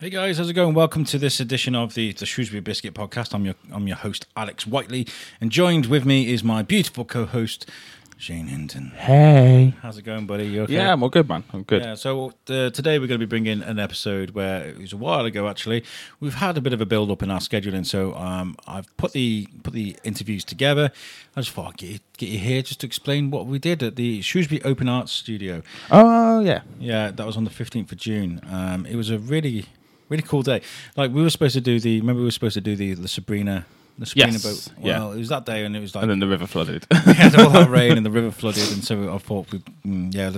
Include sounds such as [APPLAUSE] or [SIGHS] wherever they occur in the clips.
Hey guys, how's it going? Welcome to this edition of the, the Shrewsbury Biscuit podcast. I'm your I'm your host Alex Whiteley, and joined with me is my beautiful co-host Shane Hinton. Hey. How's it going, buddy? You okay? Yeah, I'm all good, man. I'm good. Yeah, so uh, today we're going to be bringing an episode where it was a while ago. Actually, we've had a bit of a build up in our scheduling, so um, I've put the put the interviews together. I just thought I'd get you, get you here just to explain what we did at the Shrewsbury Open Arts Studio. Oh, yeah. Yeah, that was on the fifteenth of June. Um, it was a really really cool day. Like we were supposed to do the. Remember we were supposed to do the the Sabrina. The Sabrina Yes, boat. yeah. It was that day, and it was like And then the river flooded. [LAUGHS] we had all that [LAUGHS] rain and the river flooded, and so I thought, we, mm, yeah,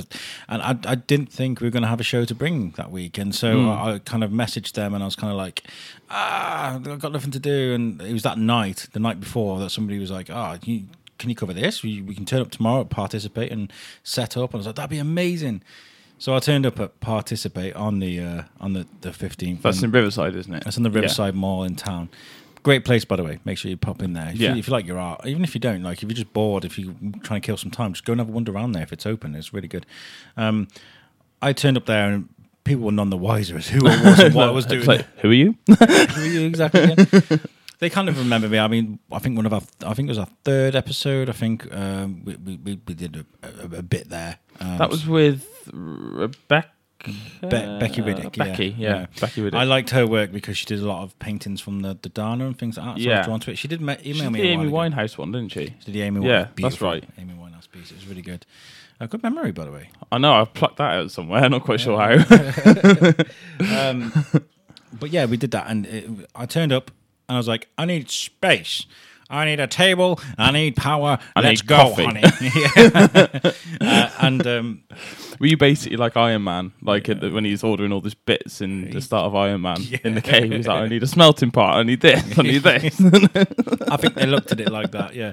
and I, I didn't think we were going to have a show to bring that week, and so Hmm. I, I kind of messaged them, and I was kind of like, ah, I've got nothing to do, and it was that night, the night before, that somebody was like, ah, you, can you cover this? We, we can turn up tomorrow, participate, and set up, and I was like, that'd be amazing. So I turned up at participate on the uh, on the the fifteenth. That's in Riverside, isn't it? That's in the Riverside Mall in town. Great place, by the way. Make sure you pop in there. If, Yeah. you, if you like your art, even if you don't, like if you're just bored, if you're trying to kill some time, just go and have a wander around there if it's open. It's really good. Um, I turned up there and people were none the wiser as who I was and what I was [LAUGHS] doing. Like, who are you? [LAUGHS] Who are you exactly? again? [LAUGHS] they kind of remember me. I mean, I think one of our, I think it was our third episode. I think um, we, we, we we did a, a, a bit there. Um, that was with Rebecca. Be- Becky Riddick. yeah. Becky, yeah. Becky Riddick. I liked her work because she did a lot of paintings from the, the Dana and things like that. So I Yeah. was drawn to it. She did email She did me the a Amy while ago. Winehouse one, didn't she? She did the Amy Yeah, Winehouse. that's beautiful right. Amy Winehouse piece. It was really good. Uh, good memory, by the way. I know, I plucked that out somewhere. [LAUGHS] Not quite sure how. [LAUGHS] Um, [LAUGHS] but yeah, we did that, and it, I turned up, and I was like, I need space. I need a table. I need power. I Let's need go, coffee." honey. [LAUGHS] Uh, and um, Were you basically like Iron Man? Like at the, when he's ordering all these bits in the start of Iron Man [LAUGHS] in the cave? He's like, I need a smelting pot. I need this. I need [LAUGHS] this. I think they looked at it like that, yeah.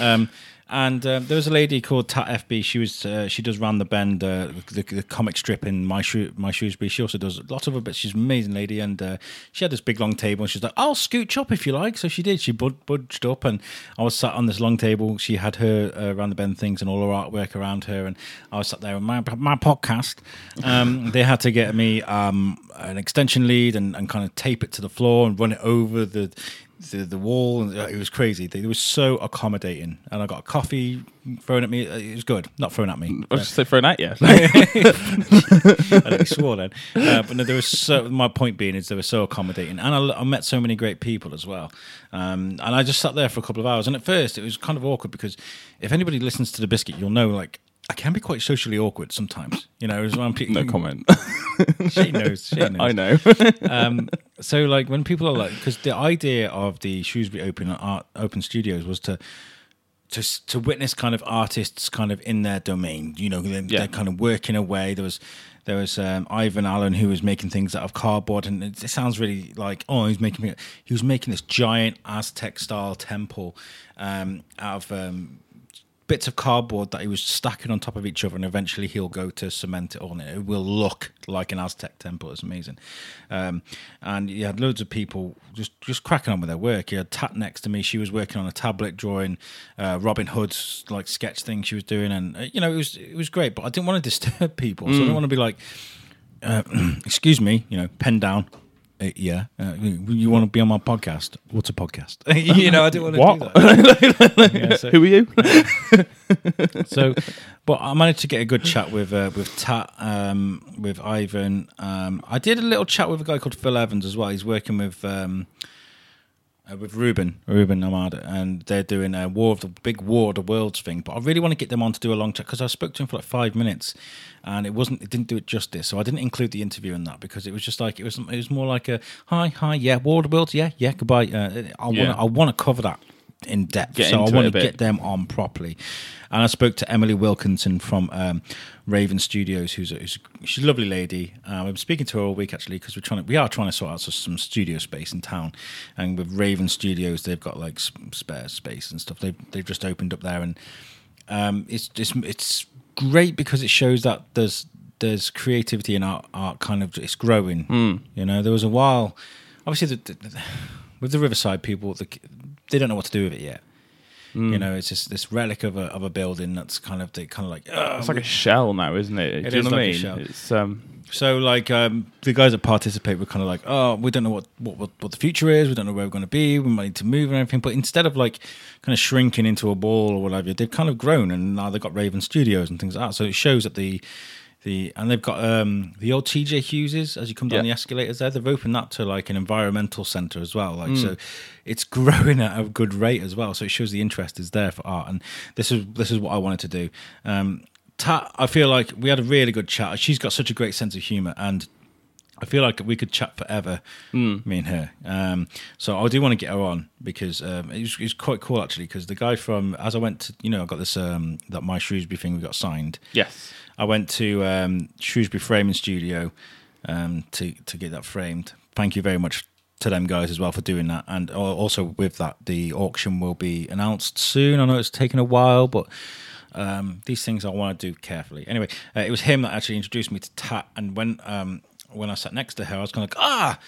Um, and um, there was a lady called Tat Effby. She was uh, she does round the bend uh, the, the comic strip in my Shrew- my Shrewsbury. She also does lots of it, but She's an amazing lady, and uh, she had this big long table. And she's like, "I'll scooch up if you like." So she did. She bud- budged up, and I was sat on this long table. She had her uh, round the bend things and all her artwork around her, and I was sat there with my my podcast. Um, [LAUGHS] they had to get me um, an extension lead and, and kind of tape it to the floor and run it over the the, the wall and uh, it was crazy. They were so accommodating. And i got a coffee thrown at me. It was good. Not thrown at me. I was just throwing at you. [LAUGHS] I swore then. Uh, but no, there was so my point being is they were so accommodating. And I, I met so many great people as well. Um, and i just sat there for a couple of hours. And at first it was kind of awkward because if anybody listens to the biscuit you'll know like I can be quite socially awkward sometimes, you know. As no [LAUGHS] comment. She knows. She [LAUGHS] knows. I know. [LAUGHS] um, so like when people are like, because the idea of the Shrewsbury Open Art Open Studios was to to to witness kind of artists kind of in their domain. You know, they're, Yeah. they're kind of working away. There was there was um, Ivan Allen who was making things out of cardboard, and it, it sounds really like oh, he's making he was making this giant Aztec style temple um, out of. Bits of cardboard that he was stacking on top of each other, and eventually he'll go to cement it all, and it will look like an Aztec temple. It's amazing. Um, and you had loads of people just just cracking on with their work. You had Tat next to me; she was working on a tablet drawing uh, Robin Hood's like sketch thing she was doing, and uh, you know it was it was great. But I didn't want to [LAUGHS] disturb people, so I didn't want to be like, uh, [CLEARS THROAT] "Excuse me," you know, pen down. Uh, yeah, uh, you, want to be on my podcast? What's a podcast? [LAUGHS] you know, I didn't want to do that. [LAUGHS] Yeah, so- Who are you? [LAUGHS] so, but I managed to get a good chat with uh, with Tat, um, with Ivan. Um, I did a little chat with a guy called Phil Evans as well. He's working with um, uh, with Ruben, Ruben Amada, and they're doing a War of the big War of the Worlds thing. But I really want to get them on to do a long chat because I spoke to him for like five minutes, and it wasn't, it didn't do it justice. So I didn't include the interview in that because it was just like it was, it was more like a hi, hi, yeah, War of the Worlds, yeah, yeah, goodbye. Uh, I want, Yeah. I want to cover that in depth, Get so I want to get them on properly. And I spoke to Emily Wilkinson from um, Raven Studios, who's, a, who's a, she's a lovely lady. Um, I'm speaking to her all week actually because we're trying to we are trying to sort out some- studio space in town. And with Raven Studios, they've got like spare space and stuff. They they've just opened up there, and um, it's just it's great because it shows that there's there's creativity in art, art kind of it's growing. You know, there was a while, obviously, the, the, the- [SIGHS] with the Riverside people, the, they don't know what to do with it yet. You know, it's just this relic of a of a building that's kind of they kind of like It's like a shell now, isn't it? It is know what like I a mean? shell. It's um, So like um, the guys that participate were kind of like, oh, we don't know what, what what what the future is. We don't know where we're going to be. We might need to move and everything. But instead of like kind of shrinking into a ball or whatever, they've kind of grown and now they've got Raven Studios and things like that. So it shows that the the and they've got um, the old TJ Hugheses as you come down Yeah. the escalators there. They've opened that to like an environmental center as well. Like so, it's [LAUGHS] growing at a good rate as well. So it shows the interest is there for art. And this is this is what I wanted to do. Um, Tat, I feel like we had a really good chat. She's got such a great sense of humor and. I feel like we could chat forever, me and her. Um, so I do want to get her on because um, it, was, it was quite cool actually. Because the guy from, as I went to, you know, I got this um, that my Shrewsbury thing we got signed. yes. I went to um, Shrewsbury Framing Studio um, to to get that framed. Thank you very much to them guys as well for doing that. And also with that, the auction will be announced soon. I know it's taken a while, but um, these things I want to do carefully. Anyway, uh, it was him that actually introduced me to Tat. And when um, when I sat next to her, I was kind of like, ah.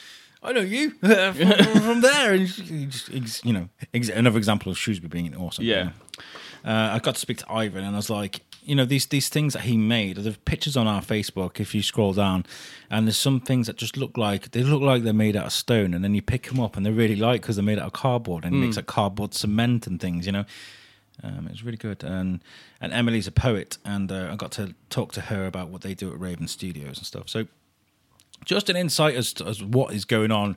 I know you [LAUGHS] from, from there, and just, you know, another example of Shrewsbury being awesome. Yeah. Uh, I got to speak to Ivan, and I was like, you know, these these things that he made. There's pictures on our Facebook if you scroll down, and there's some things that just look like they look like they're made out of stone, and then you pick them up, and they're really light because they're made out of cardboard, and it makes like cardboard cement and things. You know, um, it was really good. And and Emily's a poet, and uh, I got to talk to her about what they do at Raven Studios and stuff. So just an insight as to as what is going on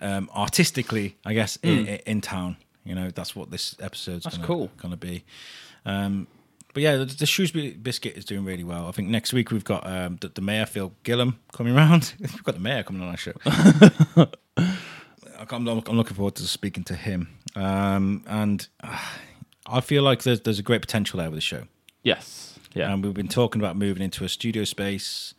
um, artistically, I guess, in, in town. You know, that's what this episode's That's gonna, cool. gonna be. Um, but yeah, the, the Shrewsbury biscuit is doing really well. I think next week we've got um, the, the mayor Phil Gillam coming around. [LAUGHS] we've got the mayor coming on our show. [LAUGHS] I'm, I'm looking forward to speaking to him. Um, and uh, I feel like there's there's a great potential there with the show. Yes. Yeah. And we've been talking about moving into a studio space.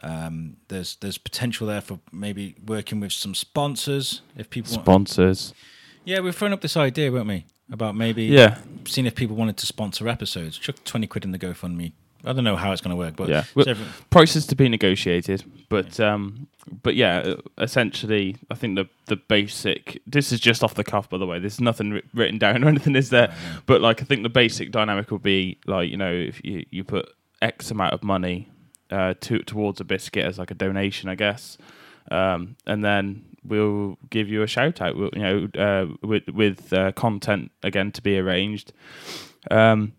Um, there's there's potential there for maybe working with some sponsors if people. want, Sponsors. Yeah, we've thrown up this idea, weren't we? About maybe Yeah. seeing if people wanted to sponsor episodes. Chuck twenty quid in the GoFundMe. I don't know how it's going to work, but Yeah. Well, prices to be negotiated, but um, but yeah, uh, essentially, I think the the basic. This is just off the cuff, by the way. There's nothing written down or [LAUGHS] anything, is there? But like, I think the basic dynamic would be like, you know, if you you put X amount of money uh, to towards a biscuit as like a donation, I guess, um, and then we'll give you a shout out. We'll, you know, uh, with with uh, content again to be arranged. Um,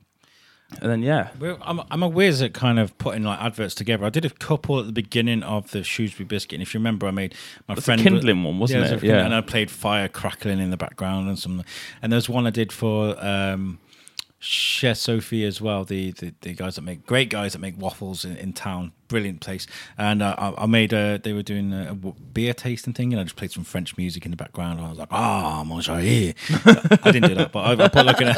and then yeah, Well, I'm, I'm a whiz at kind of putting like adverts together. I did a couple at the beginning of the Shrewsbury biscuit, and if you remember, I made my a friend kindling one, wasn't yeah, it? was a kindling, and I played fire crackling in the background and some. And there's one I did for um, Chef Sophie as well. The, the the guys that make great guys that make waffles in, in town, brilliant place. And uh, I, I made a. They were doing a beer tasting thing, and I just played some French music in the background. And I was like, ah, mon chéri. I didn't do that, but I, I put like an [LAUGHS]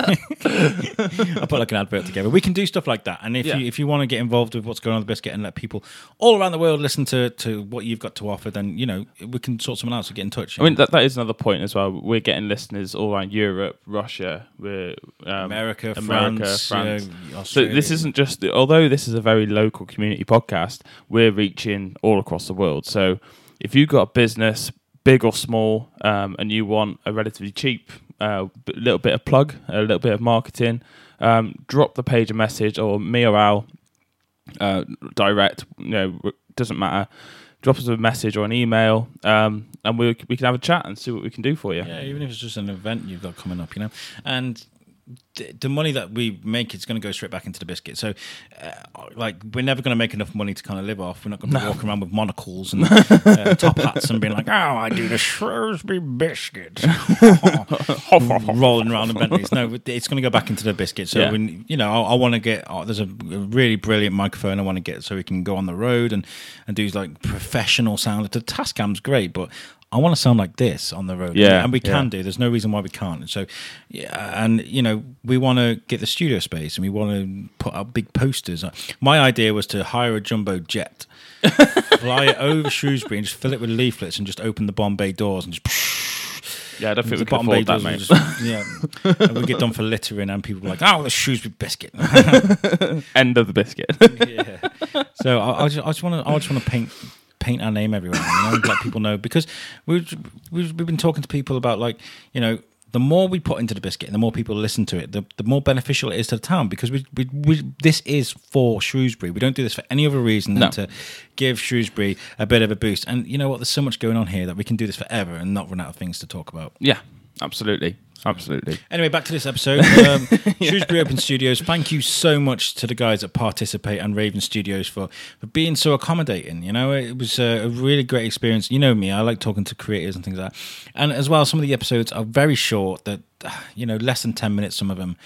I put like an advert together. We can do stuff like that, and if Yeah. you if you want to get involved with what's going on with the biscuit and let people all around the world listen to to what you've got to offer, then you know we can sort someone out to get in touch. I mean that that is another point as well. We're getting listeners all around Europe, Russia, we're um, America, America, France, France. uh, So this isn't just although this is a very local community podcast, we're reaching all across the world. So if you've got a business, big or small, um, and you want a relatively cheap uh, little bit of plug, a little bit of marketing, um, drop the page a message or me or Al uh, direct. You know, doesn't matter. Drop us a message or an email, um, and we we can have a chat and see what we can do for you. Yeah, even if it's just an event you've got coming up, you know, and the, money that we make is going to go straight back into the biscuit. So, uh, like, we're never going to make enough money to kind of live off. We're not going to be walking around with monocles and [LAUGHS] uh, top hats and being like, "Oh, I do the Shrewsbury biscuit," [LAUGHS] [LAUGHS] rolling around in Bentleys. No, it's going to go back into the biscuit. So, Yeah. when you know, I, I want to get. Oh, there's a, a really brilliant microphone I want to get so we can go on the road and and do like professional sound. The Tascam's great, but I want to sound like this on the road. Yeah, and we can yeah. do. There's no reason why we can't. And so, yeah, and you know, we want to get the studio space and we want to put up big posters. Uh, my idea was to hire a jumbo jet, [LAUGHS] fly it over Shrewsbury, and just fill it with leaflets and just open the bomb bay doors and just. [LAUGHS] Yeah, I don't think we can bomb bay afford that, doors mate. just- [LAUGHS] yeah, and we get done for littering, and people like, "Oh, the Shrewsbury biscuit." End of the biscuit. yeah. So I, I just, I just want to, I just want to paint, paint our name everywhere, you know, let people know because we've, we've we've been talking to people about like, you know, the more we put into the biscuit and the more people listen to it, the, the more beneficial it is to the town because we, we, we this is for Shrewsbury. We don't do this for any other reason than to give Shrewsbury a bit of a boost. And you know what? There's so much going on here that we can do this forever and not run out of things to talk about. Yeah, absolutely, absolutely. Anyway, back to this episode. [LAUGHS] Um, Shrewsbury Open Studios. Thank you so much to the guys that participate and Raven Studios for, for being so accommodating. You know, it was a, a really great experience. You know me, I like talking to creators and things like that. And as well, some of the episodes are very short. That you know, less than ten minutes. Some of them.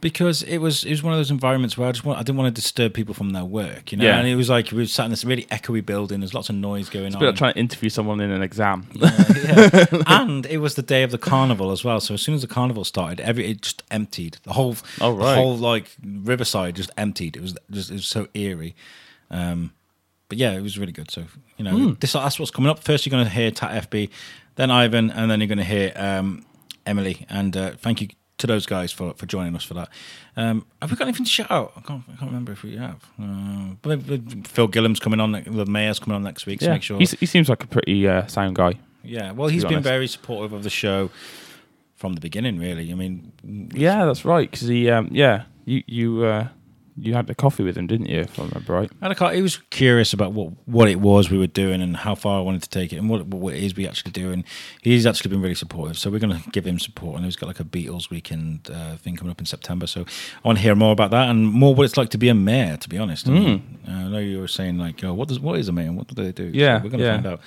Because it was it was one of those environments where I just want I didn't want to disturb people from their work, you know. Yeah. And it was like we were sat in this really echoey building. There's lots of noise going It's on. like trying to interview someone in an exam. Yeah. [LAUGHS] and it was the day of the carnival as well. So as soon as the carnival started, every it just emptied. The whole, Oh, the whole like riverside just emptied. It was just it was so eerie. Um, but yeah, it was really good. So you know, Hmm. this that's what's coming up. First, you're going to hear Tat Effby, then Ivan, and then you're going to hear um, Emily. And uh, thank you to those guys for, for joining us for that. Um, have we got anything to shout out? I can't, I can't remember if we have. Uh, but Phil Gillam's coming on. The mayor's coming on next week. So yeah, make sure. He's, he seems like a pretty uh, sound guy. Yeah, well, he's be been honest. very supportive of the show from the beginning. Really, I mean, Yeah, that's right. Because he, um, yeah, you you uh, you had a coffee with him, didn't you? If I remember right. and I can't, he was curious about what what it was we were doing and how far I wanted to take it and what what it is we actually do. And he's actually been really supportive. So we're going to give him support. And he's got like a Beatles weekend uh, thing coming up in September. So I want to hear more about that and more what it's like to be a mayor. To be honest, I, mean, uh, I know you were saying like, oh, what does what is a mayor? and What do they do? So Yeah, we're going to yeah. find out.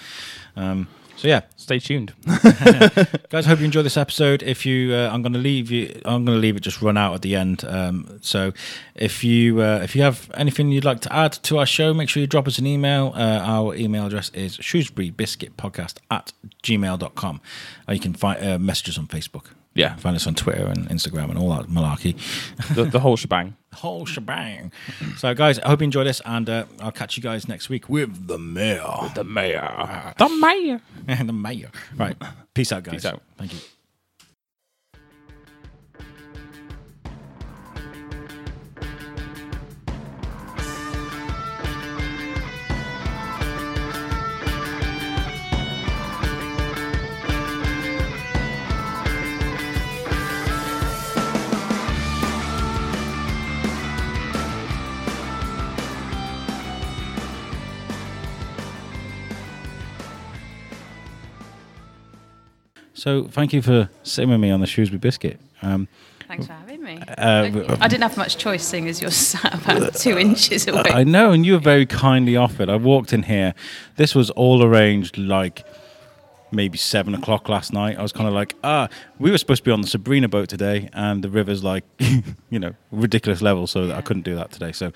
Um, so yeah, Stay tuned. [LAUGHS] [LAUGHS] guys hope you enjoy this episode. If you uh, i'm going to leave you i'm going to leave it just run out at the end. Um, so if you uh, if you have anything you'd like to add to our show make sure you drop us an email. Uh, our email address is shrewsburybiscuitpodcast at gmail.com or you can find uh, message us on facebook Yeah. find us on twitter and instagram and all that malarkey the, the whole shebang. [LAUGHS] The whole shebang so guys i hope you enjoy this and uh, i'll catch you guys next week with the mayor The mayor. The mayor. [LAUGHS] the mayor right peace out guys Peace out. thank you So thank you for sitting with me on the Shrewsbury biscuit. Um, Thanks for having me. Uh, I didn't have much choice, seeing as you're [LAUGHS] sat about [LAUGHS] two inches away. I know, and you were very kindly offered. I walked in here. This was all arranged like maybe seven o'clock last night. I was kind of like, ah, we were supposed to be on the Sabrina boat today, and the river's like, [LAUGHS] you know, ridiculous level, so that I couldn't do that today. So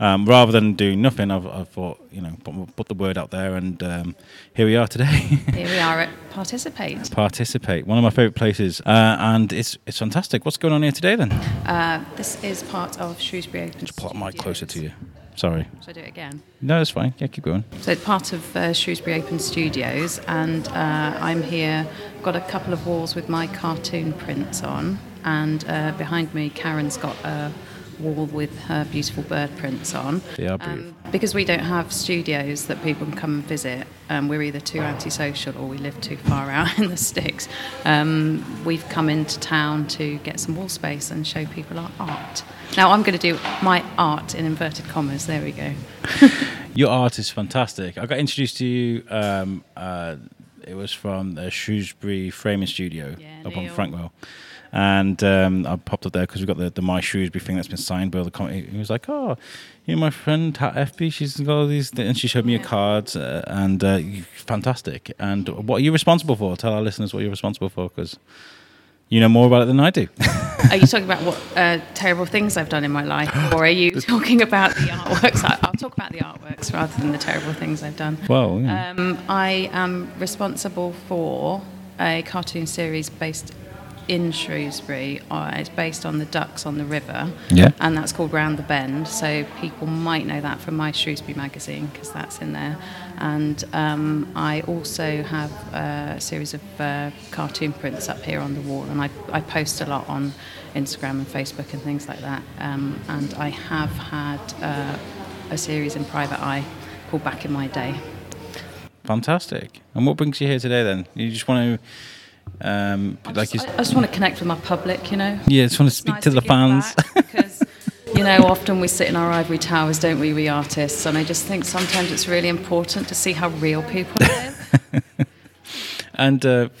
um, rather than doing nothing, I've, I thought, you know, put, put the word out there, and um, here we are today. [LAUGHS] Here we are at Participate. Participate, one of my favourite places, uh, and it's it's fantastic. What's going on here today then? Uh, this is part of Shrewsbury Open Just put my closer to you. Sorry. Should I do it again? No, it's fine. Yeah, keep going. So it's part of uh, Shrewsbury Open Studios, and uh, I'm here. Got a couple of walls with my cartoon prints on, and uh, behind me, Karen's got a wall with her beautiful bird prints on. They are. Um, because we don't have studios that people can come and visit, um, we're either too antisocial or we live too far [LAUGHS] out in the sticks. Um, we've come into town to get some wall space and show people our art. Now I'm going to do my art in inverted commas. There we go. [LAUGHS] Your art is fantastic. I got introduced to you. Um, uh, it was from the Shrewsbury Framing Studio Yeah, up on Frankwell. And um, I popped up there because we've got the, the My Shrewsbury thing that's been signed by all the com- He was like, Oh, you're my friend, Effby. She's got all these. Th-. And she showed me your cards. Uh, and uh, fantastic. And what are you responsible for? Tell our listeners what you're responsible for because you know more about it than I do. Are you [LAUGHS] talking about what uh, terrible things I've done in my life, or are you [GASPS] talking about the artworks? I- I'll talk about the artworks rather than the terrible things I've done. well, yeah. Um, I am responsible for a cartoon series based in Shrewsbury. Uh, it's based on the ducks on the river, Yeah. and that's called Round the Bend. So people might know that from my Shrewsbury magazine because that's in there. And um, I also have a series of uh, cartoon prints up here on the wall, and I, I post a lot on Instagram and Facebook and things like that. Um, and I have had uh, a series in Private Eye called Back in My Day. Fantastic. And what brings you here today then? You just want to Um, I like just, you, I, I just want to connect with my public, you know. yeah, just want to speak nice to the fans. [LAUGHS] because you know often we sit in our ivory towers, don't we, we artists? And I just think sometimes it's really important to see how real people live. [LAUGHS] and uh, But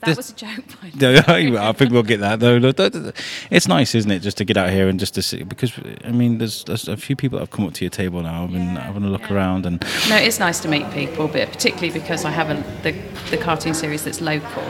that this- was a joke. By the way. [LAUGHS] No, I think we'll get that though. Look, that- that- It's nice, isn't it, just to get out here and just to see because I mean, there's, there's a few people that have come up to your table now and Yeah, having a look yeah. around and No, it's nice to meet people, but particularly because I have a, the, the cartoon series that's local.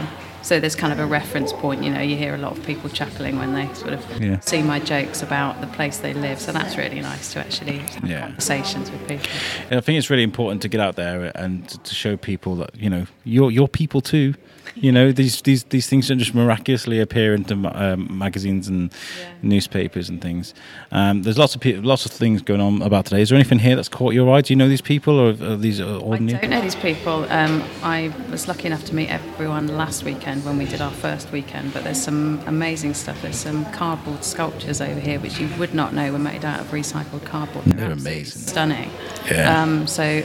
So there's kind of a reference point, you know, you hear a lot of people chuckling when they sort of Yeah. see my jokes about the place they live. So that's really nice to actually have Yeah. conversations with people. I think it's really important to get out there and to- to show people that you know you're you're people too. You know these these these things don't just miraculously appear into um, magazines and Yeah. newspapers and things. Um, there's lots of pe- lots of things going on about today. Is there anything here that's caught your eye? Do you know these people or are these uh, I don't know these people. Um, I was lucky enough to meet everyone last weekend when we did our first weekend, but there's some amazing stuff. There's some cardboard sculptures over here which you would not know were made out of recycled cardboard. They're absolutely amazing. Stunning. Yeah. Um, so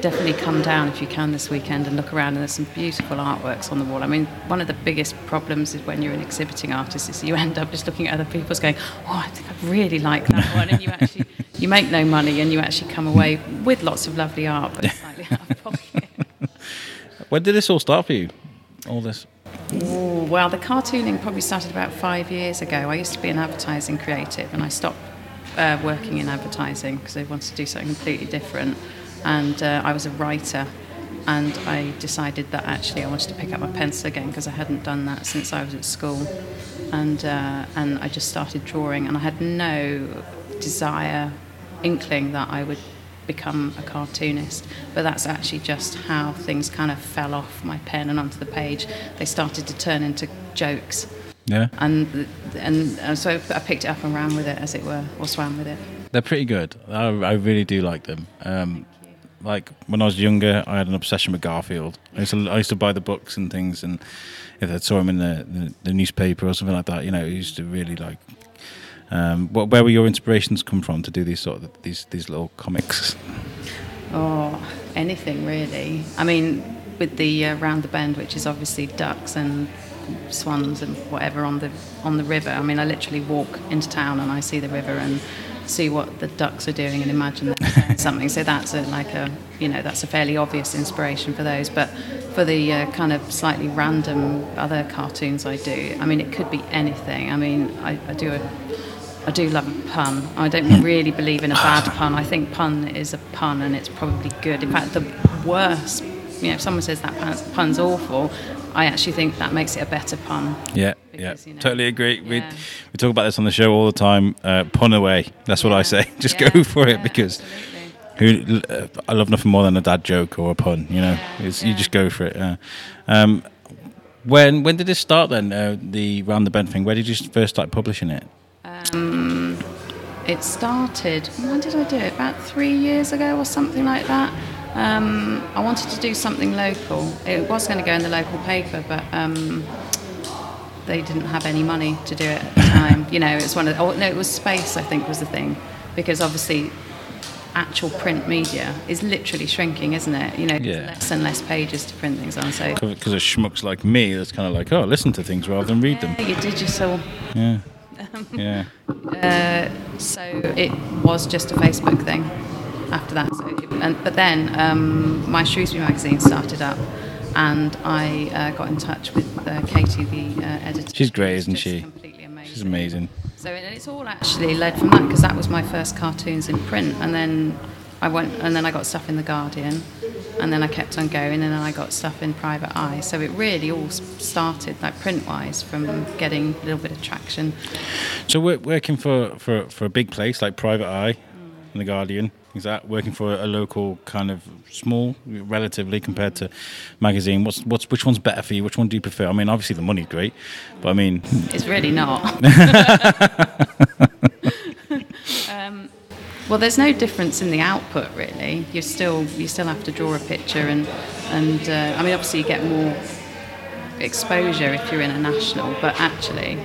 definitely come down if you can this weekend and look around and there's some beautiful artworks on the wall. I mean, one of the biggest problems is when you're an exhibiting artist is you end up just looking at other people's going, oh, I think I really like that one. And you actually, you make no money and you actually come away with lots of lovely art, but slightly out of pocket. [LAUGHS] When did this all start for you? All this. Ooh, well, the cartooning probably started about five years ago. I used to be an advertising creative, and I stopped uh, working in advertising because I wanted to do something completely different. And uh, I was a writer, and I decided that actually I wanted to pick up my pencil again because I hadn't done that since I was at school. And uh, and I just started drawing, and I had no desire, inkling that I would become a cartoonist, but that's actually just how things kind of fell off my pen and onto the page. They started to turn into jokes, Yeah. and and, so I picked it up and ran with it, as it were, or swam with it. They're pretty good. I, I really do like them. Um, like when I was younger, I had an obsession with Garfield. I used to, I used to buy the books and things, and if I saw him in the, the, the newspaper or something like that, you know, I used to really like. Um, what, where were your inspirations come from to do these sort of these these little comics? [LAUGHS] Or anything really. I mean, with the uh, round the bend, which is obviously ducks and swans and whatever on the on the river. I mean, I literally walk into town and I see the river and see what the ducks are doing and imagine them something. So that's a, like a you know that's a fairly obvious inspiration for those. But for the uh, kind of slightly random other cartoons I do, I mean, it could be anything. I mean, I, I do a I do love a pun. I don't really believe in a bad pun. I think pun is a pun and it's probably good. In fact, the worst, you know, if someone says that pun's, pun's awful, I actually think that makes it a better pun. Yeah, Because, yeah, you know, totally agree. We yeah. we talk about this on the show all the time. Uh, pun away. That's what I say. [LAUGHS] Just yeah, go for it yeah, because absolutely. who uh, I love nothing more than a dad joke or a pun. You know, Yeah, it's, you just go for it. Yeah. Um, when when did this start then? Uh, the round the bend thing. Where did you first start publishing it? Um, it started, when did I do it? About three years ago or something like that. Um, I wanted to do something local. It was going to go in the local paper, but um, they didn't have any money to do it at the [COUGHS] time. you know, it was one of the, oh, no, it was space, I think, was the thing. Because obviously, actual print media is literally shrinking, isn't it? You know, Yeah. less and less pages to print things on. So, Because of schmucks like me, that's kind of like, oh, listen to things rather than read them. yeah, you digital. Yeah, [LAUGHS] yeah. Uh, so it was just a Facebook thing after that. So and, but then um, my Shrewsbury magazine started up, and I uh, got in touch with uh, Katie, the uh, editor. She's great, isn't she? Completely amazing. She's amazing. So and it's all actually led from that because that was my first cartoons in print, and then I went and then I got stuff in the Guardian, and then I kept on going, and then I got stuff in Private Eye. So it really all started like print-wise from getting a little bit of traction. So we're working for, for, for a big place like Private Eye and The Guardian. Is that working for a local kind of small, relatively compared to magazine? What's what's which one's better for you? Which one do you prefer? I mean, obviously the money's great, but I mean, [LAUGHS] It's really not. [LAUGHS] um, well, there's no difference in the output really. You still you still have to draw a picture, and and uh, I mean obviously you get more exposure if you're in a national, but actually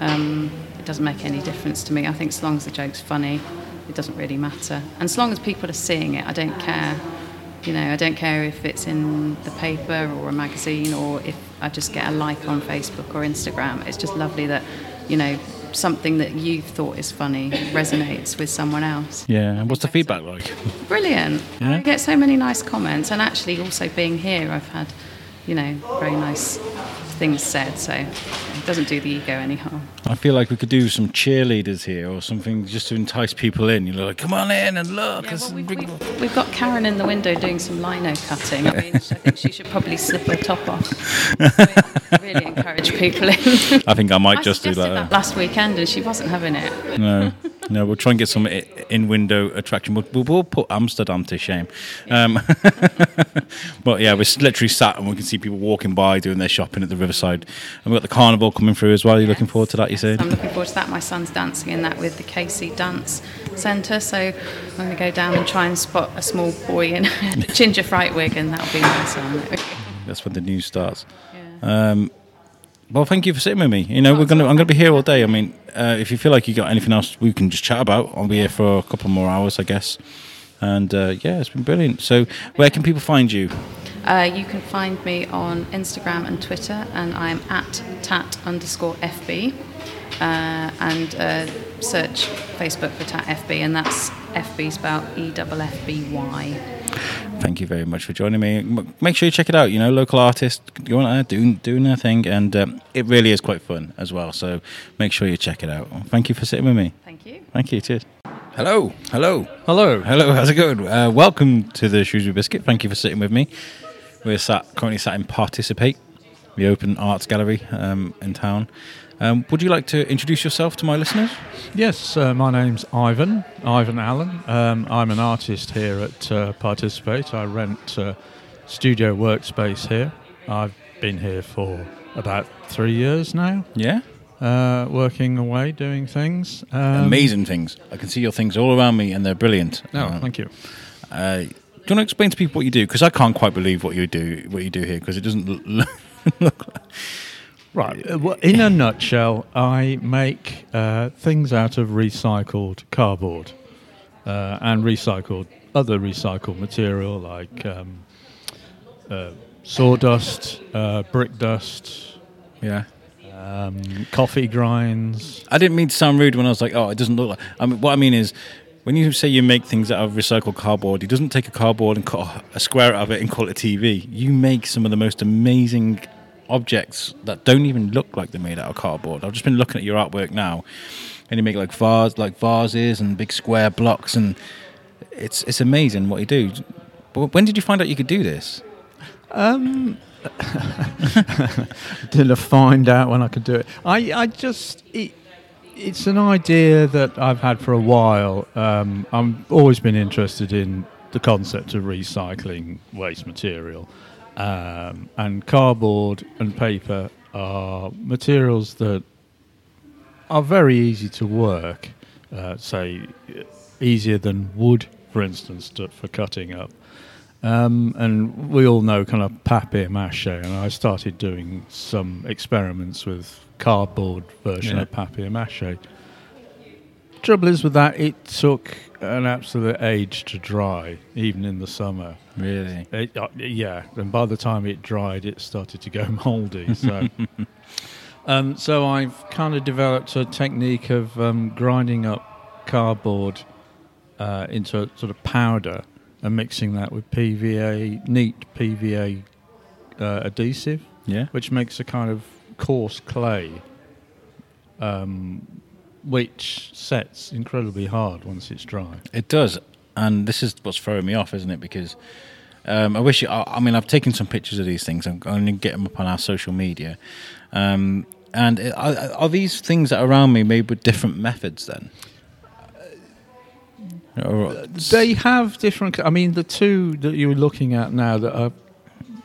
um, it doesn't make any difference to me. I think as long as the joke's funny, it doesn't really matter, and as long as people are seeing it, I don't care. You know, I don't care if it's in the paper or a magazine or if I just get a like on Facebook or Instagram. It's just lovely that, you know, something that you thought is funny resonates with someone else. Yeah. And what's the feedback like? Brilliant. Yeah. I get so many nice comments, and actually, also being here, I've had, you know, very nice things said. So doesn't do the ego any harm. I feel like we could do some cheerleaders here or something just to entice people in. You know, like, come on in and look. Yeah, well, we've, we've, we've got Karen in the window doing some lino cutting. I mean, I think she should probably slip her top off. really encourage people in. I think I might I just do that. that last weekend, and she wasn't having it. no, no, we'll try and get some in-window attraction. We'll, we'll, we'll put Amsterdam to shame. Um, [LAUGHS] but yeah, we're literally sat and we can see people walking by doing their shopping at the riverside, and we've got the carnival coming through as well. You're looking forward to that, you said? I'm looking forward to that. My son's dancing in that with the Casey Dance Centre, so I'm going to go down and try and spot a small boy in a [LAUGHS] ginger fright wig, and that'll be nice. Fun. [LAUGHS] That's when the news starts. Yeah. Um, well, thank you for sitting with me. You know, we're gonna. I'm gonna be here all day. I mean, uh, if you feel like you got anything else we can just chat about, I'll be here for a couple more hours, I guess. And uh, yeah, it's been brilliant. So, where can people find you? Uh, you can find me on Instagram and Twitter, and I'm at tat underscore Effby. Uh, and uh, search Facebook for tat Effby, and that's Effby spelled E double F B Y. Thank you very much for joining me. Make sure you check it out. You know, local artists going out doing doing their thing, and um, it really is quite fun as well. So make sure you check it out. Thank you for sitting with me. Thank you. Thank you. Cheers. Hello. Hello. Hello. Hello. How's it going? Uh, welcome to the Shrewsbury Biscuit. Thank you for sitting with me. We're sat currently sat in Participate, the open arts gallery um, in town. Um, would you like to introduce yourself to my listeners? Yes, uh, my name's Ivan, Ivan Allen. Um, I'm an artist here at uh, Participate. I rent uh, studio workspace here. I've been here for about three years now, Yeah. uh, working away, doing things. Um, Amazing things. I can see your things all around me, and they're brilliant. No, Uh, thank you. Do you want to explain to people what you do? Because I can't quite believe what you do. What you do here, because it doesn't look. [LAUGHS] look like, Right. uh, well, in a nutshell, I make uh, things out of recycled cardboard uh, and recycled other recycled material like um, uh, sawdust, uh, brick dust, yeah. um, coffee grinds. I didn't mean to sound rude when I was like, "Oh, it doesn't look like." I mean, what I mean is, when you say you make things out of recycled cardboard, he doesn't take a cardboard and cut a square out of it and call it a TV. You make some of the most amazing objects that don't even look like they're made out of cardboard. I've just been looking at your artwork now, and you make like vase, like vases and big square blocks, and it's it's amazing what you do. But when did you find out you could do this? Um, [LAUGHS] did I find out when I could do it? I, I just it, it's an idea that I've had for a while. Um, I've always been interested in the concept of recycling waste material, um, and cardboard and paper are materials that are very easy to work. Uh, say easier than wood, for instance, to, for cutting up. Um, and we all know kind of papier mâché, and I started doing some experiments with cardboard version Yeah. of papier mâché. Trouble is with that, it took an absolute age to dry, even in the summer. Really? It, uh, yeah, and by the time it dried, it started to go [LAUGHS] mouldy. So, [LAUGHS] um, so I've kind of developed a technique of um, grinding up cardboard uh, into a sort of powder and mixing that with PVA, neat PVA uh, adhesive, Yeah. which makes a kind of coarse clay, um, which sets incredibly hard once it's dry. It does, and this is what's throwing me off, isn't it? Because um, I wish. I, I mean, I've taken some pictures of these things. I'm going to get them up on our social media. Um, and it- are, are these things that are around me made with different methods? Then, Or- They have different. I mean, the two that you're looking at now that are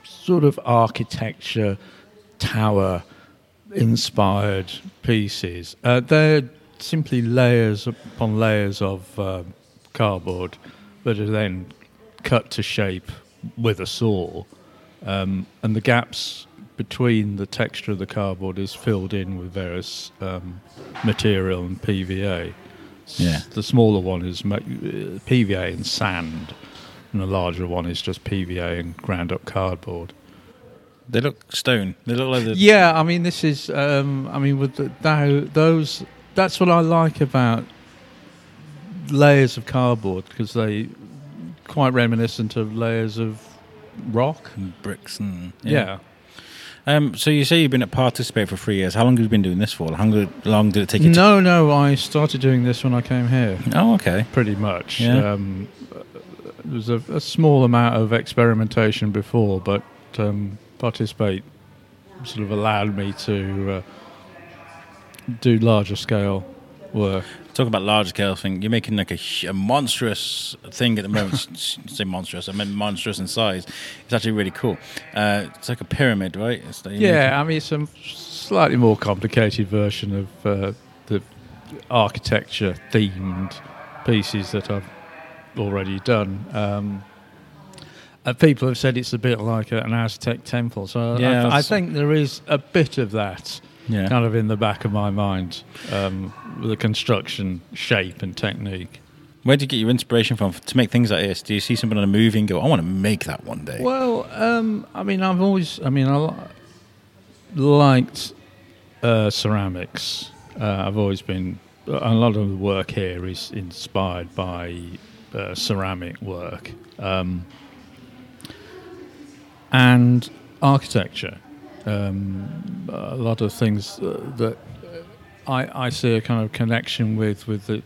sort of architecture tower inspired pieces. Uh, they're simply layers upon layers of uh, cardboard that are then cut to shape with a saw, um, and the gaps between the texture of the cardboard is filled in with various um, material and PVA. Yeah. The smaller one is uh, PVA and sand. and the larger one is just PVA and ground up cardboard. They look stone. They look like the Yeah, I mean, this is. Um, I mean, with the, tho- those, that's what I like about layers of cardboard because they quite reminiscent of layers of rock. And bricks and Yeah. Um, so you say you've been at Participate for three years. How long have you been doing this for? How long, long did it take you? No, no, I started doing this when I came here. Oh, okay. Pretty much. Yeah. Um, there was a, a small amount of experimentation before, but um, participate sort of allowed me to uh, do larger scale work. Talk about large scale thing. You're making like a, a monstrous thing at the moment. [LAUGHS] Say monstrous. I mean monstrous in size. It's actually really cool. Uh, it's like a pyramid, right? Like Yeah, I mean, it's a slightly more complicated version of uh, the architecture themed pieces that I've already done. Um, uh, people have said it's a bit like an Aztec temple, so Yeah, I, I think there is a bit of that yeah. kind of in the back of my mind um, the construction shape and technique. Where do you get your inspiration from to make things like this? Do you see something on a movie and go, "I want to make that one day"? Well, um, I mean, I've always, I mean, I li- liked uh, ceramics. Uh, I've always been, a lot of the work here is inspired by uh, ceramic work um, and architecture. Um, a lot of things uh, that I, I see a kind of connection with with the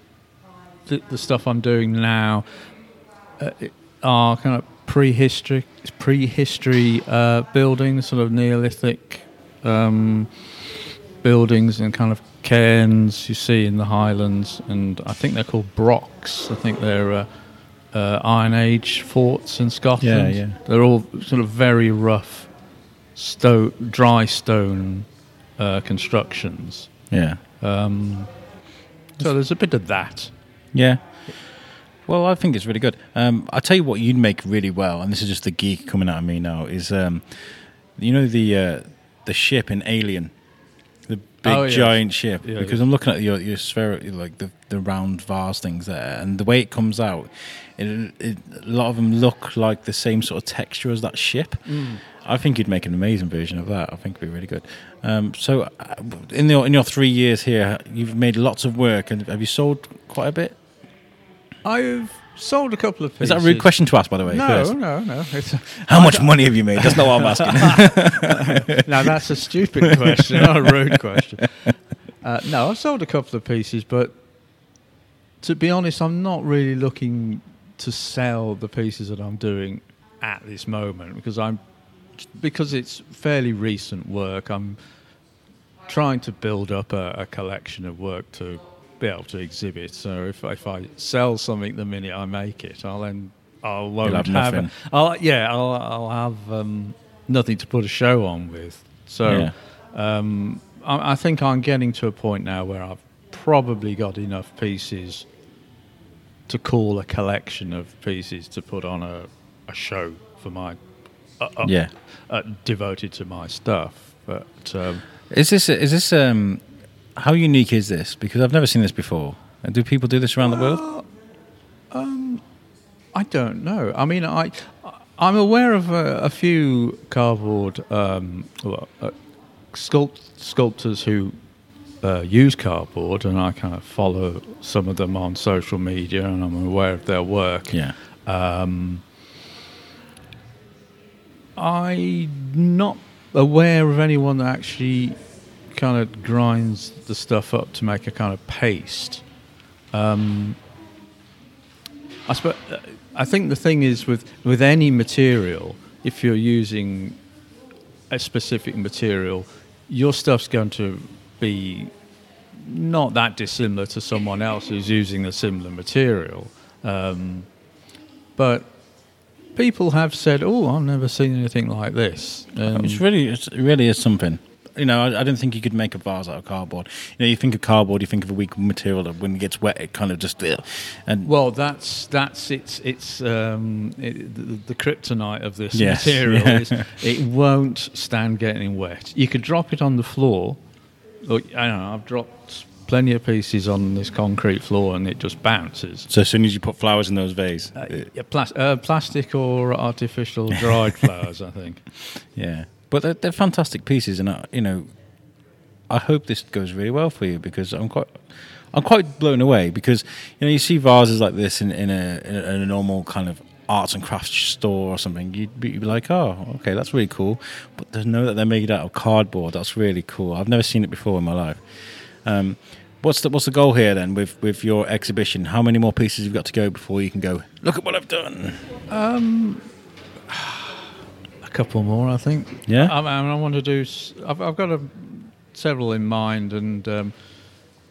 the, the stuff I'm doing now uh, are kind of prehistory prehistory uh, buildings, sort of Neolithic um, buildings and kind of cairns you see in the Highlands, and I think they're called brochs. I think they're uh, uh, Iron Age forts in Scotland. Yeah, yeah. They're all sort of very rough, sto- dry stone uh, constructions. yeah. Um, so there's a bit of that. Yeah. Well, I think it's really good. Um, I'll tell you what you'd make really well, and this is just the geek coming out of me now. Is um, you know the uh, the ship in Alien, the big Oh, yes. giant ship? Yeah, because yeah. I'm looking at your your sphere, like the the round vase things there, and the way it comes out, it, it, a lot of them look like the same sort of texture as that ship. I think you'd make an amazing version of that. I think it'd be really good. Um, so, uh, in your in your three years here, you've made lots of work, and have you sold quite a bit? I've sold a couple of pieces. Is that a rude question to ask, by the way? No, first? no, no. It's [LAUGHS] How much money have you made? That's not what I'm asking. [LAUGHS] now that's a stupid [LAUGHS] question, not a rude question. Uh, no, I've sold a couple of pieces, but to be honest, I'm not really looking to sell the pieces that I'm doing at this moment because I'm because it's fairly recent work. I'm trying to build up a, a collection of work to be able to exhibit. So if if I sell something the minute I make it, I'll then I'll won't have have, nothing. I'll yeah I'll I'll have um, nothing to put a show on with. So Yeah. um, I, I think I'm getting to a point now where I've probably got enough pieces to call a collection of pieces to put on a, a show for my uh, uh, yeah. uh, devoted to my stuff. But um, Is this is this um how unique is this? Because I've never seen this before. And do people do this around the world? I don't know. I mean, I I'm aware of a, a few cardboard um, uh, sculpt, sculptors who uh, use cardboard, and I kind of follow some of them on social media, and I'm aware of their work. Yeah. Um, I'm not aware of anyone that actually kind of grinds the stuff up to make a kind of paste. Um, I suppose, I think the thing is with with any material, if you're using a specific material, your stuff's going to be not that dissimilar to someone else who's using a similar material. Um, but people have said, "Oh, I've never seen anything like this." Um, it's really it's, it really is something. You know, I, I don't think you could make a vase out of cardboard. You know, you think of cardboard, you think of a weak material that when it gets wet, it kind of just and well, that's that's it's it's um, it, the, the kryptonite of this Yes, material yeah. [LAUGHS] is it won't stand getting wet. You could drop it on the floor. Or, I don't know. I've dropped plenty of pieces on this concrete floor, and it just bounces. So as soon as you put flowers in those vases, Uh, yeah, plas- uh, plastic or artificial dried [LAUGHS] flowers, I think. yeah. But they're, they're fantastic pieces, and I, you know, I hope this goes really well for you because I'm quite, I'm quite blown away because you know you see vases like this in in a, in a normal kind of arts and crafts store or something. You'd be, you'd be like, oh, okay, that's really cool. But to know that they're made out of cardboard, that's really cool. I've never seen it before in my life. Um, what's the what's the goal here then with with your exhibition? How many more pieces you've got to go before you can go? Look at what I've done. A couple more, I think. Yeah? I, I, I want to do. s- I've, I've got a, several in mind, and um,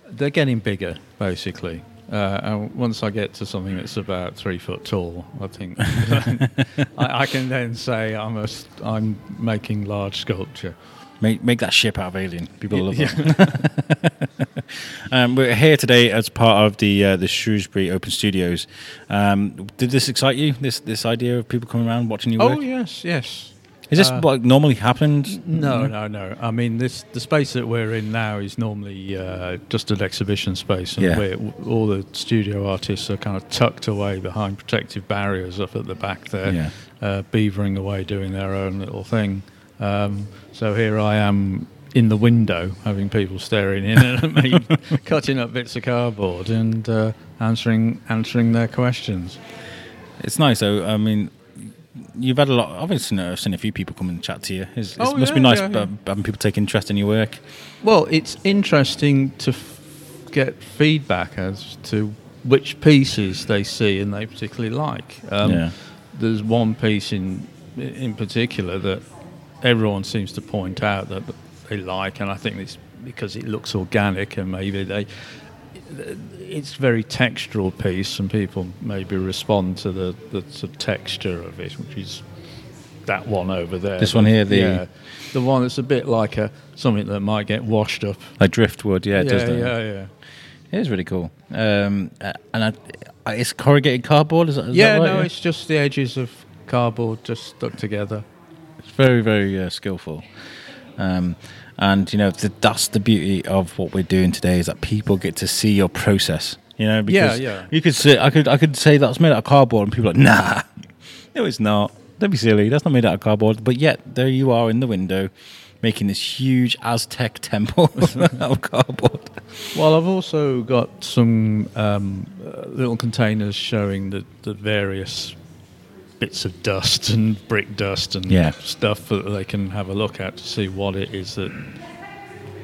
they're getting bigger, basically. Uh, and once I get to something that's about three foot tall, I think [LAUGHS] I, I can then say I'm a, I'm making large sculpture. Make make that ship out of Alien. People love that. [LAUGHS] um, we're here today as part of the uh, the Shrewsbury Open Studios. Um, did this excite you? This this idea of people coming around watching your Oh work? yes, yes. Is this uh, what normally happens? No, no, no. I mean, this the space that we're in now is normally uh, just an exhibition space, and Yeah. where all the studio artists are kind of tucked away behind protective barriers up at the back there, Yeah. uh, beavering away, doing their own little thing. Um, so here I am in the window, having people staring in at me, [LAUGHS] cutting up bits of cardboard and uh, answering answering their questions. It's nice though. I mean, you've had a lot. I've seen, I've seen a few people come and chat to you. It's, Oh, must yeah, be nice yeah, uh, yeah. having people take interest in your work. Well, it's interesting to f- get feedback as to which pieces they see and they particularly like. Um. There's one piece in in particular that everyone seems to point out that they like, and I think it's because it looks organic and maybe they. It's a very textural piece, and people maybe respond to the, the sort of texture of it, which is that one over there. This one here, the- yeah, the one that's a bit like a something that might get washed up. Like driftwood, yeah, doesn't it yeah, does that. yeah, yeah. It is really cool. Um, and I, it's corrugated cardboard. Is that, is yeah, that right? no, it's just the edges of cardboard just stuck together. It's very, very uh, skillful. Um, and you know th- that's the beauty of what we're doing today is that people get to see your process. You know, because yeah. you could say I could I could say that's made out of cardboard, and people are like, nah, [LAUGHS] no, it's not. Don't be silly. That's not made out of cardboard. But yet there you are in the window, making this huge Aztec [LAUGHS] temple out [LAUGHS] of cardboard. Well, I've also got some um, uh, little containers showing the, the various bits of dust and brick dust and Yeah. stuff that they can have a look at to see what it is that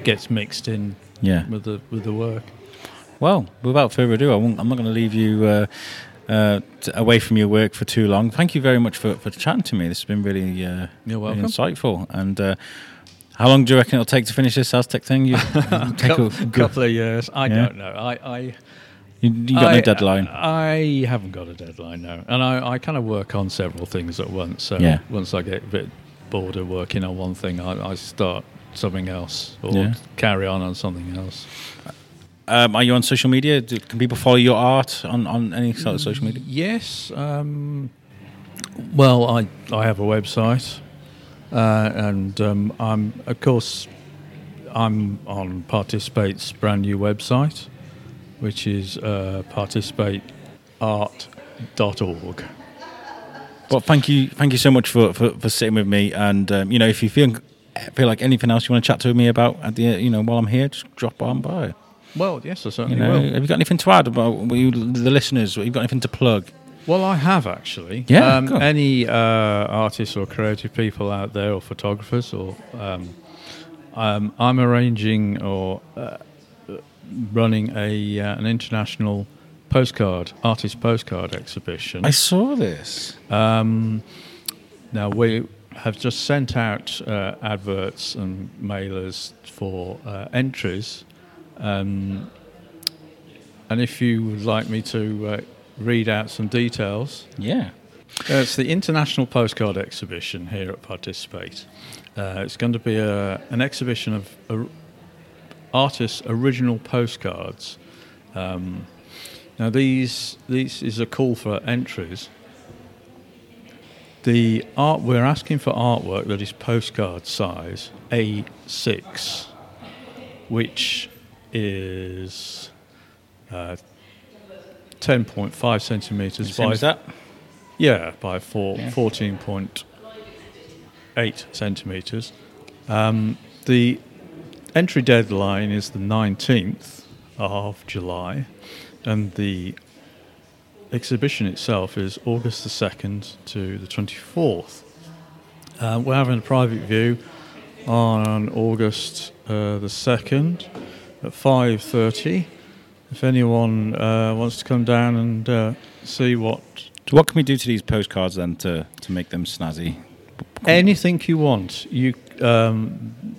gets mixed in Yeah. with the with the work. Well, without further ado, I won't, I'm not going to leave you uh, uh, t- away from your work for too long. Thank you very much for, for chatting to me. This has been really, uh, really insightful. And uh, how long do you reckon it'll take to finish this Aztec thing? You, [LAUGHS] take a, Couple, couple of years. I Yeah. don't know. I, I you, you got I, no deadline. I haven't got a deadline now, and I, I kind of work on several things at once. So Yeah. once I get a bit bored of working on one thing, I, I start something else or Yeah. carry on on something else. Um, are you on social media? Do, can people follow your art on, on any sort of social media? Yes. Um, well, I I have a website, uh, and um, I'm of course I'm on Participate's brand new website, which is uh, participateart.org. Well, thank you, thank you so much for, for, for sitting with me. And um, you know, if you feel feel like anything else you want to chat to me about at the you know while I'm here, just drop on by. Well, yes, I You certainly know, will. have you got anything to add about you, the listeners? Have you got anything to plug? Well, I have actually. Yeah, Um, any uh, artists or creative people out there, or photographers, or um, um, I'm arranging or uh, running a uh, an international postcard artist postcard exhibition. I saw this. Um, now we have just sent out uh, adverts and mailers for uh, entries, um, and if you would like me to uh, read out some details, Yeah. uh, it's the International Postcard Exhibition here at Participate. Uh, it's going to be a, an exhibition of artists' original postcards. Um, now, these these is a call for entries. The art we're asking for artwork that is postcard size A6, which is uh, 10.5 centimeters by that. yeah by four, Yeah. 14.8 centimeters. Um, the entry deadline is the 19th of July, and the exhibition itself is August the 2nd to the 24th. Uh, we're having a private view on August uh, the 2nd at 5.30. If anyone uh, wants to come down and uh, see what So what can we do to these postcards then to, to make them snazzy? anything you want. You um,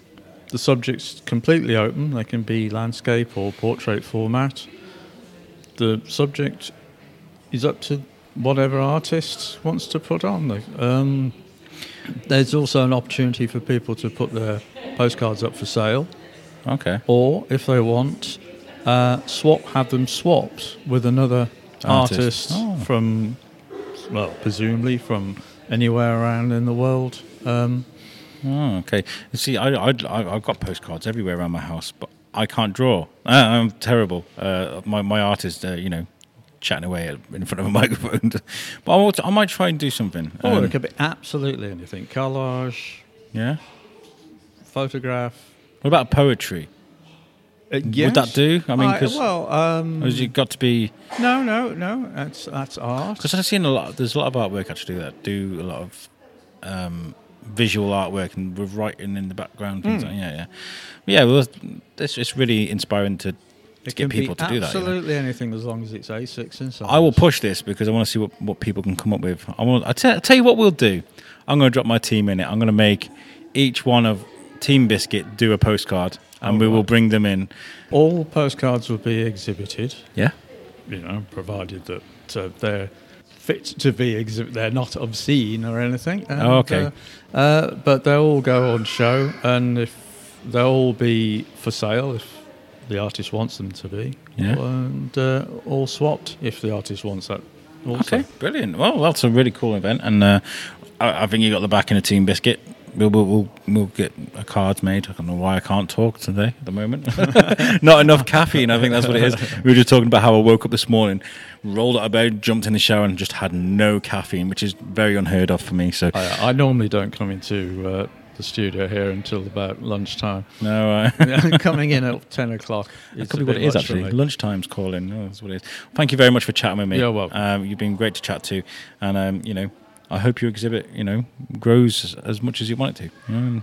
the subject's completely open. They can be landscape or portrait format. The subject is up to whatever artist wants to put on. Um, there's also an opportunity for people to put their postcards up for sale, Okay. or if they want, uh, swap have them swapped with another Artist. artist, Oh. from, well, presumably from anywhere around in the world. Um, Oh, okay. See, I, I, I, I've got postcards everywhere around my house, but I can't draw. Uh, I'm terrible. Uh, my, my art is, uh, you know, chatting away in front of a [LAUGHS] microphone. but I, to- I might try and do something. Oh, Um, it could be absolutely anything. Collage, yeah. photograph. What about poetry? Would that do? I mean, 'cause- well, um, it got to be? no, no, no. That's that's art. Because I've seen a lot. There's a lot of artwork actually that do a lot of um, visual artwork and with writing in the background. Things like, yeah, yeah, yeah. Well, it's it's really inspiring to, to get people to do that. you know. Absolutely anything as long as it's A6 inside. I will push this because I want to see what, what people can come up with. I want. I tell, tell you what we'll do. I'm going to drop my team in it. I'm going to make each one of Team Biscuit do a postcard, and Oh, we will bring them in. All postcards will be exhibited. Yeah. You know, provided that uh, they're fit to be exhibit. They're not obscene or anything. And, Oh, okay. Uh, uh, but they'll all go on show, and if they'll all be for sale if the artist wants them to be. Yeah. And uh, all swapped if the artist wants that. Also. Okay, brilliant. Well, that's a really cool event, and uh, I, I think you got the back in of Team Biscuit. We'll, we'll, we'll, get a cards made. I don't know why I can't talk today at the moment. [LAUGHS] Not enough caffeine. I think that's what it is. We were just talking about how I woke up this morning, rolled out of bed, jumped in the shower, and just had no caffeine, which is very unheard of for me. So I, I normally don't come into uh, the studio here until about lunchtime. no, uh, [LAUGHS] Coming in at 10 o'clock. That is could be what it is actually. Lunchtime's calling. Oh, that's what it is. Thank you very much for chatting with me. You're welcome. Um, you've been great to chat to, and um, you know, I hope your exhibit, you know, grows as, as much as you want it to. You know,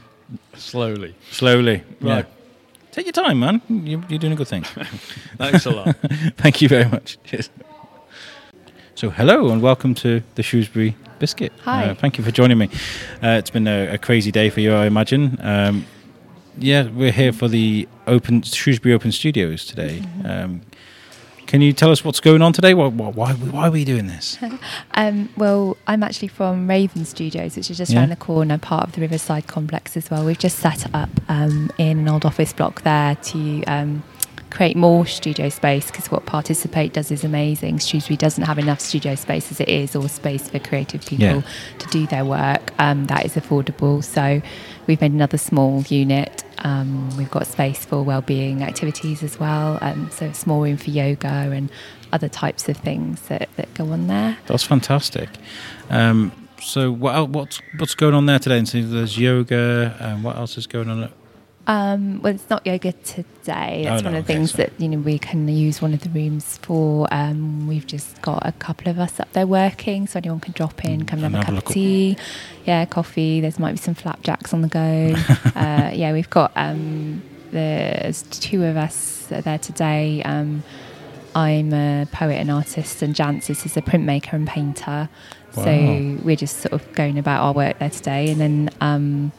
Slowly. slowly. Right. Yeah. Take your time, man. You, you're doing a good thing. [LAUGHS] [LAUGHS] Thanks a lot. Thank you very much. Cheers. So, hello and welcome to the Shrewsbury Biscuit. Hi. Uh, thank you for joining me. Uh, it's been a, a crazy day for you, I imagine. Um, yeah, we're here for the open Shrewsbury Open Studios today. Um, can you tell us what's going on today? Why, why, why, why are we doing this? [LAUGHS] Um, well, I'm actually from Raven Studios, which is just Yeah. around the corner, part of the Riverside complex as well. We've just set up um, in an old office block there to um, create more studio space because what Participate does is amazing. Shrewsbury doesn't have enough studio space as it is, or space for creative people Yeah. to do their work um, that is affordable. So we've made another small unit. Um, we've got space for well-being activities as well. Um, so small room for yoga and other types of things that, that go on there. That's fantastic. Um, so, what what's what's going on there today? And so there's yoga. And what else is going on? Um, well, it's not yoga today. That's Oh, one no, of the okay, things sorry. that you know we can use one of the rooms for. Um, we've just got a couple of us up there working, so anyone can drop in, come and have a have a cup of tea, yeah, coffee. There might be some flapjacks on the go. [LAUGHS] uh, yeah, we've got um, there's two of us there today. Um, I'm a poet and artist, and Jancis is a printmaker and painter. Wow. So we're just sort of going about our work there today, and then um,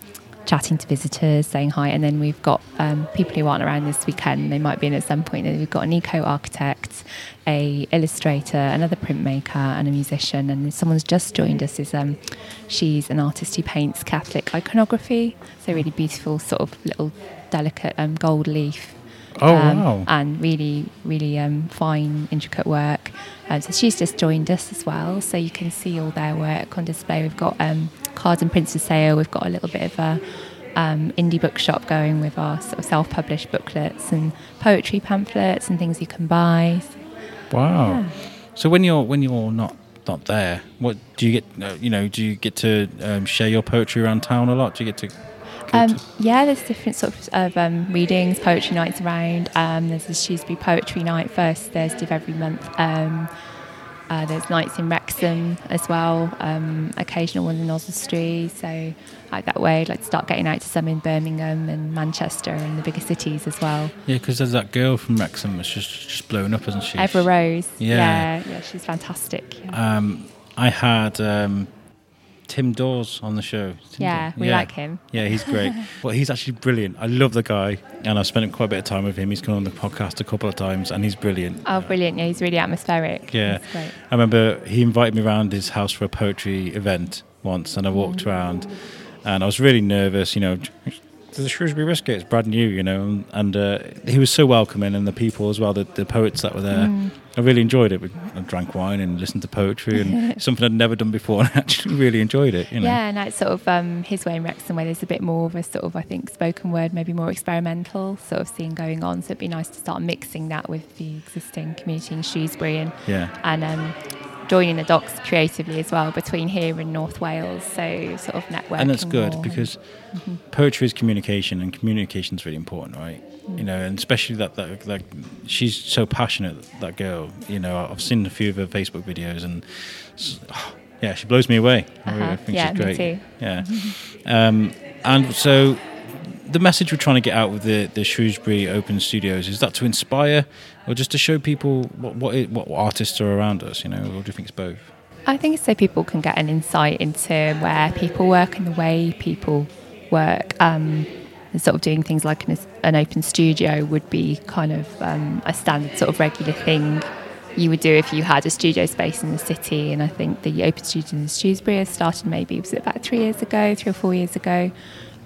chatting to visitors, saying hi, and then we've got um, people who aren't around this weekend. They might be in at some point. We've got an eco architect, a illustrator, another printmaker, and a musician. And someone's just joined us. Is um, she's an artist who paints Catholic iconography, so really beautiful, sort of little delicate um, gold leaf Oh, um, wow. and really, really um, fine, intricate work. Um, so she's just joined us as well, so you can see all their work on display. We've got um, cards and prints for sale. We've got a little bit of a um, indie bookshop going with our sort of self-published booklets and poetry pamphlets and things you can buy. Wow. So when you're when you're not not there, what do you get? Uh, you know, do you get to um, share your poetry around town a lot? Do you get to? Um, to- yeah, there's different sorts of um, readings, poetry nights around. Um, there's the Shrewsbury Poetry Night first Thursday of every month. Uh, there's nights in Wrexham as well, um, occasional ones in Oswestry. So, like that way, I'd like to start getting out to some in Birmingham and Manchester and the bigger cities as well. yeah, because there's that girl from Wrexham that's just just blown up, isn't she? Evrah Rose. Yeah. yeah, yeah, she's fantastic. Yeah, Um, I had um, Tim Dawes on the show. Tim Yeah, Daw- we like him. Yeah, he's great. [LAUGHS] well, he's actually brilliant. I love the guy, and I've spent quite a bit of time with him. He's come on the podcast a couple of times, and he's brilliant. Oh, brilliant! Yeah, he's really atmospheric. Yeah. I remember he invited me around his house for a poetry event once, and I walked Mm. around, and I was really nervous. You know, to the Shrewsbury Biscuit, it's brand new, you know, and, uh, he was so welcoming, and the people as well, the, the poets that were there. Mm. I really enjoyed it. We- I drank wine and listened to poetry, and [LAUGHS] something I'd never done before, and I actually really enjoyed it. You know, Yeah, and it's sort of um, his way in Wrexham, where there's a bit more of a sort of, I think, spoken word, maybe more experimental sort of scene going on. So it'd be nice to start mixing that with the existing community in Shrewsbury and, yeah. and um, joining the docs creatively as well between here and North Wales. So sort of networking. and that's good more. because Mm-hmm. poetry is communication and communication is really important right Mm. you know and especially that, that that she's so passionate that girl you know i've seen a few of her facebook videos and s- yeah she blows me away i Uh-huh. think Yeah, she's me great too. yeah um, and so the message we're trying to get out with the, the Shrewsbury Open Studios is that to inspire, or just to show people what what, it, what artists are around us, you know, or do you think it's both? I think it's so people can get an insight into where people work and the way people work. Um, and sort of doing things like an, an open studio would be kind of um, a standard sort of regular thing you would do if you had a studio space in the city. And I think the open studio in Shrewsbury has started maybe was it about three years ago, three or four years ago.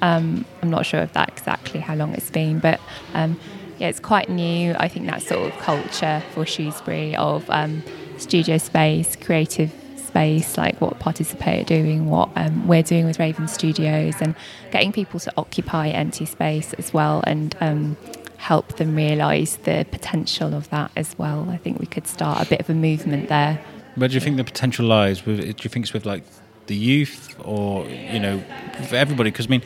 Um, I'm not sure of that exactly how long it's been, but um, yeah, it's quite new. I think that sort of culture for Shrewsbury of um, studio space, creative space, like what Participate are doing, what um, we're doing with Raven Studios, and getting people to occupy empty space as well and um, help them realise the potential of that as well. I think we could start a bit of a movement there. Where do you think the potential lies? Do you think it's with like the youth, or you know, for everybody? Because I mean,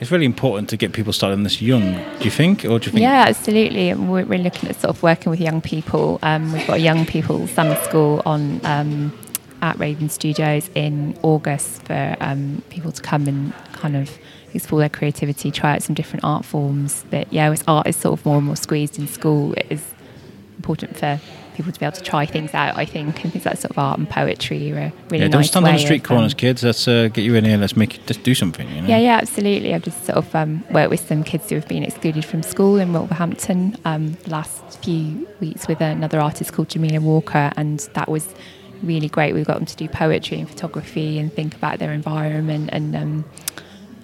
it's really important to get people starting this young. Do you think, or do you think? Yeah, absolutely. We're, we're looking at sort of working with young people. Um, we've got a young people summer school on um, at Raven Studios in August for um, people to come and kind of explore their creativity, try out some different art forms. But yeah, as art is sort of more and more squeezed in school, it is important for people to be able to try things out. I think and things like sort of art and poetry are really yeah, nice don't stand on the street of, corners, um, kids. Let's uh, get you in here. Let's make just do something. You know? yeah, yeah, absolutely. I've just sort of um, worked with some kids who have been excluded from school in Wolverhampton um, the last few weeks with another artist called Jamila Walker, and that was really great. We got them to do poetry and photography and think about their environment and um,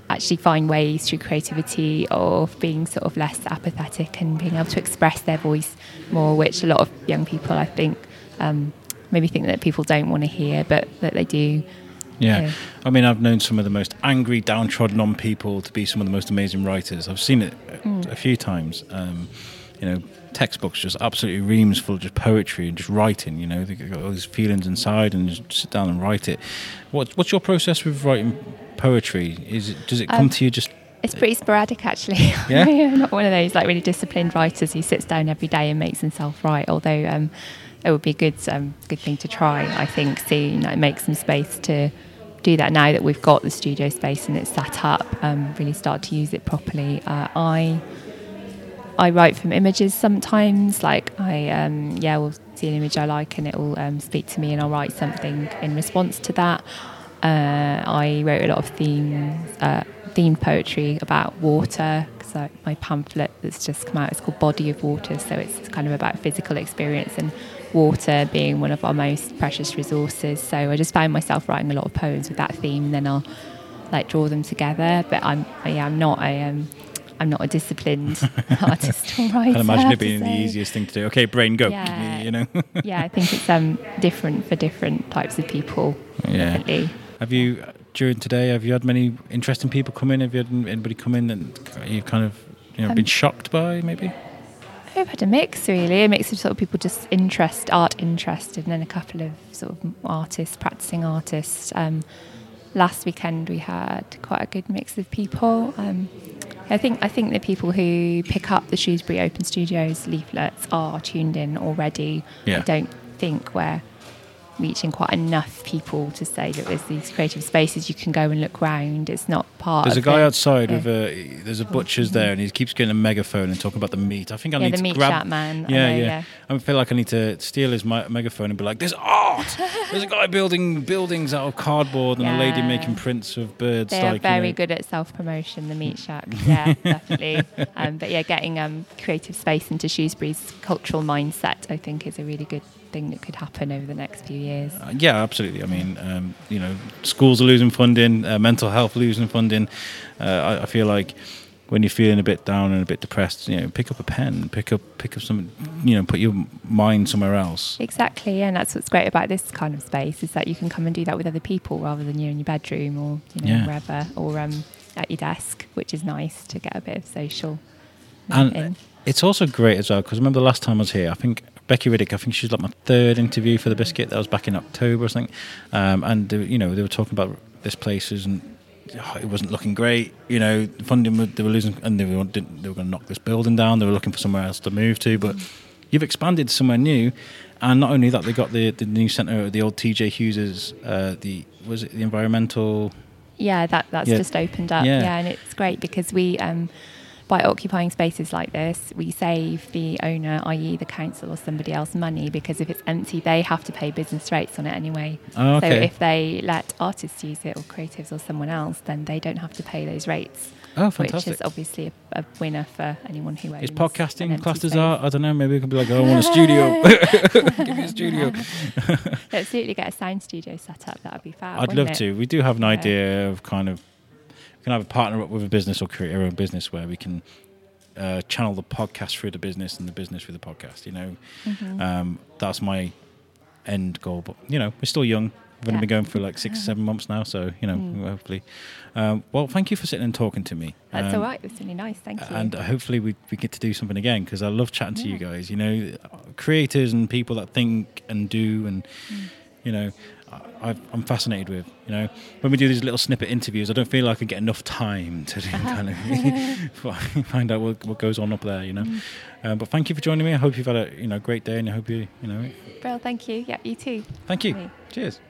actually find ways through creativity of being sort of less apathetic and being able to express their voice more, which a lot of young people, I think, um, maybe think that people don't want to hear, but that they do. Yeah. Yeah. I mean, I've known some of the most angry, downtrodden on people to be some of the most amazing writers. I've seen it a- a few times. Um, you know, textbooks just absolutely reams full of just poetry and just writing. You know, they got all these feelings inside and just sit down and write it. What, what's your process with writing poetry? Is it does it come Um, to you just? It's pretty sporadic, actually. [LAUGHS] Yeah? [LAUGHS] I'm not one of those like really disciplined writers who sits down every day and makes himself write. Although um, it would be a good, um, good thing to try. I think soon, like make some space to do that now that we've got the studio space and it's set up. Um, really start to use it properly. Uh, I I write from images sometimes. Like I, um, yeah, will see an image I like and it will um, speak to me, and I'll write something in response to that. Uh, I wrote a lot of themes, uh, themed poetry about water. So my pamphlet that's just come out is called Body of Water. So it's kind of about physical experience and water being one of our most precious resources. So I just found myself writing a lot of poems with that theme, and then I'll like draw them together. But I'm, yeah, I'm not a, um, I'm not a disciplined [LAUGHS] artist or writer. I can imagine it being the easiest thing to do. Okay, brain, go. Yeah. You know. [LAUGHS] yeah, I think it's um, different for different types of people. Yeah. Definitely. Have you? during today? Have you had many interesting people come in? Have you had anybody come in that you've kind of you know Um, been shocked by maybe? I've had a mix really, a mix of sort of people just interest, art interested, and then a couple of sort of artists, practicing artists. Um, last weekend we had quite a good mix of people. Um, I think I think the people who pick up the Shrewsbury Open Studios leaflets are tuned in already. Yeah. I don't think we're reaching quite enough people to say that there's these creative spaces you can go and look round. It's not part. There's a guy the- outside yeah. with a. There's a butcher's there, and he keeps getting a megaphone and talking about the meat. I think I yeah, need the to meat grab. man. I Yeah, know, yeah. I feel like I need to steal his megaphone and be like, "There's oh, art. There's a guy building buildings out of cardboard and a lady making prints of birds." They like, are you very know. good at self promotion, the Meat Shack. [LAUGHS] Yeah, definitely. Um, but yeah, getting um, creative space into Shrewsbury's cultural mindset, I think, is a really good thing that could happen over the next few years. Uh, yeah, absolutely. I mean, um, you know, schools are losing funding, uh, mental health losing funding. Uh, I, I feel like when you're feeling a bit down and a bit depressed, you know, pick up a pen, pick up, pick up some, you know, put your mind somewhere else. Exactly, and that's what's great about this kind of space is that you can come and do that with other people rather than you in your bedroom or you know Yeah. wherever or um, at your desk, which is nice to get a bit of social. And in. it's also great as well because remember the last time I was here, I think Becky Riddick, I think she was like my third interview for the biscuit. That was back in October, I think. Um, and they, you know they were talking about this places and oh, it wasn't looking great. You know, funding they were losing, and they were didn't, they were going to knock this building down. They were looking for somewhere else to move to, but you've expanded somewhere new. And not only that, they got the, the new centre, the old TJ Hughes's, uh, the was it the environmental Yeah, that that's Yeah. just opened up. Yeah. Yeah. and it's great because we, um, by occupying spaces like this, we save the owner, i.e., the council or somebody else, money because if it's empty, they have to pay business rates on it anyway. Oh, So if they let artists use it or creatives or someone else, then they don't have to pay those rates. Oh, Which is obviously a, a winner for anyone who owns Is podcasting classed as art? I don't know. Maybe we can be like, oh, I want a studio. [LAUGHS] [LAUGHS] Give me a studio. [LAUGHS] Absolutely, get a sound studio set up. That would be fab. I'd love it? to. We do have an idea of kind of can have a partner up with a business or create our own business where we can uh, channel the podcast through the business and the business through the podcast. You know, Mhm. um, that's my end goal. But you know, we're still young. We've only Yeah. been going for like six, seven months now, so you know, Mm. hopefully. Um, well, thank you for sitting and talking to me. That's Um, all right. It was really nice. Thank you. and hopefully we, we get to do something again because I love chatting to you guys. You know, creators and people that think and do, and Mm. you know, I, I'm fascinated with. You know, when we do these little snippet interviews, I don't feel like I get enough time to kind of [LAUGHS] find out what, what goes on up there. You know, Mm. um, but thank you for joining me. I hope you've had a you know great day, and I hope you you know, Well, thank you. Yeah, you too. thank you. Cheers.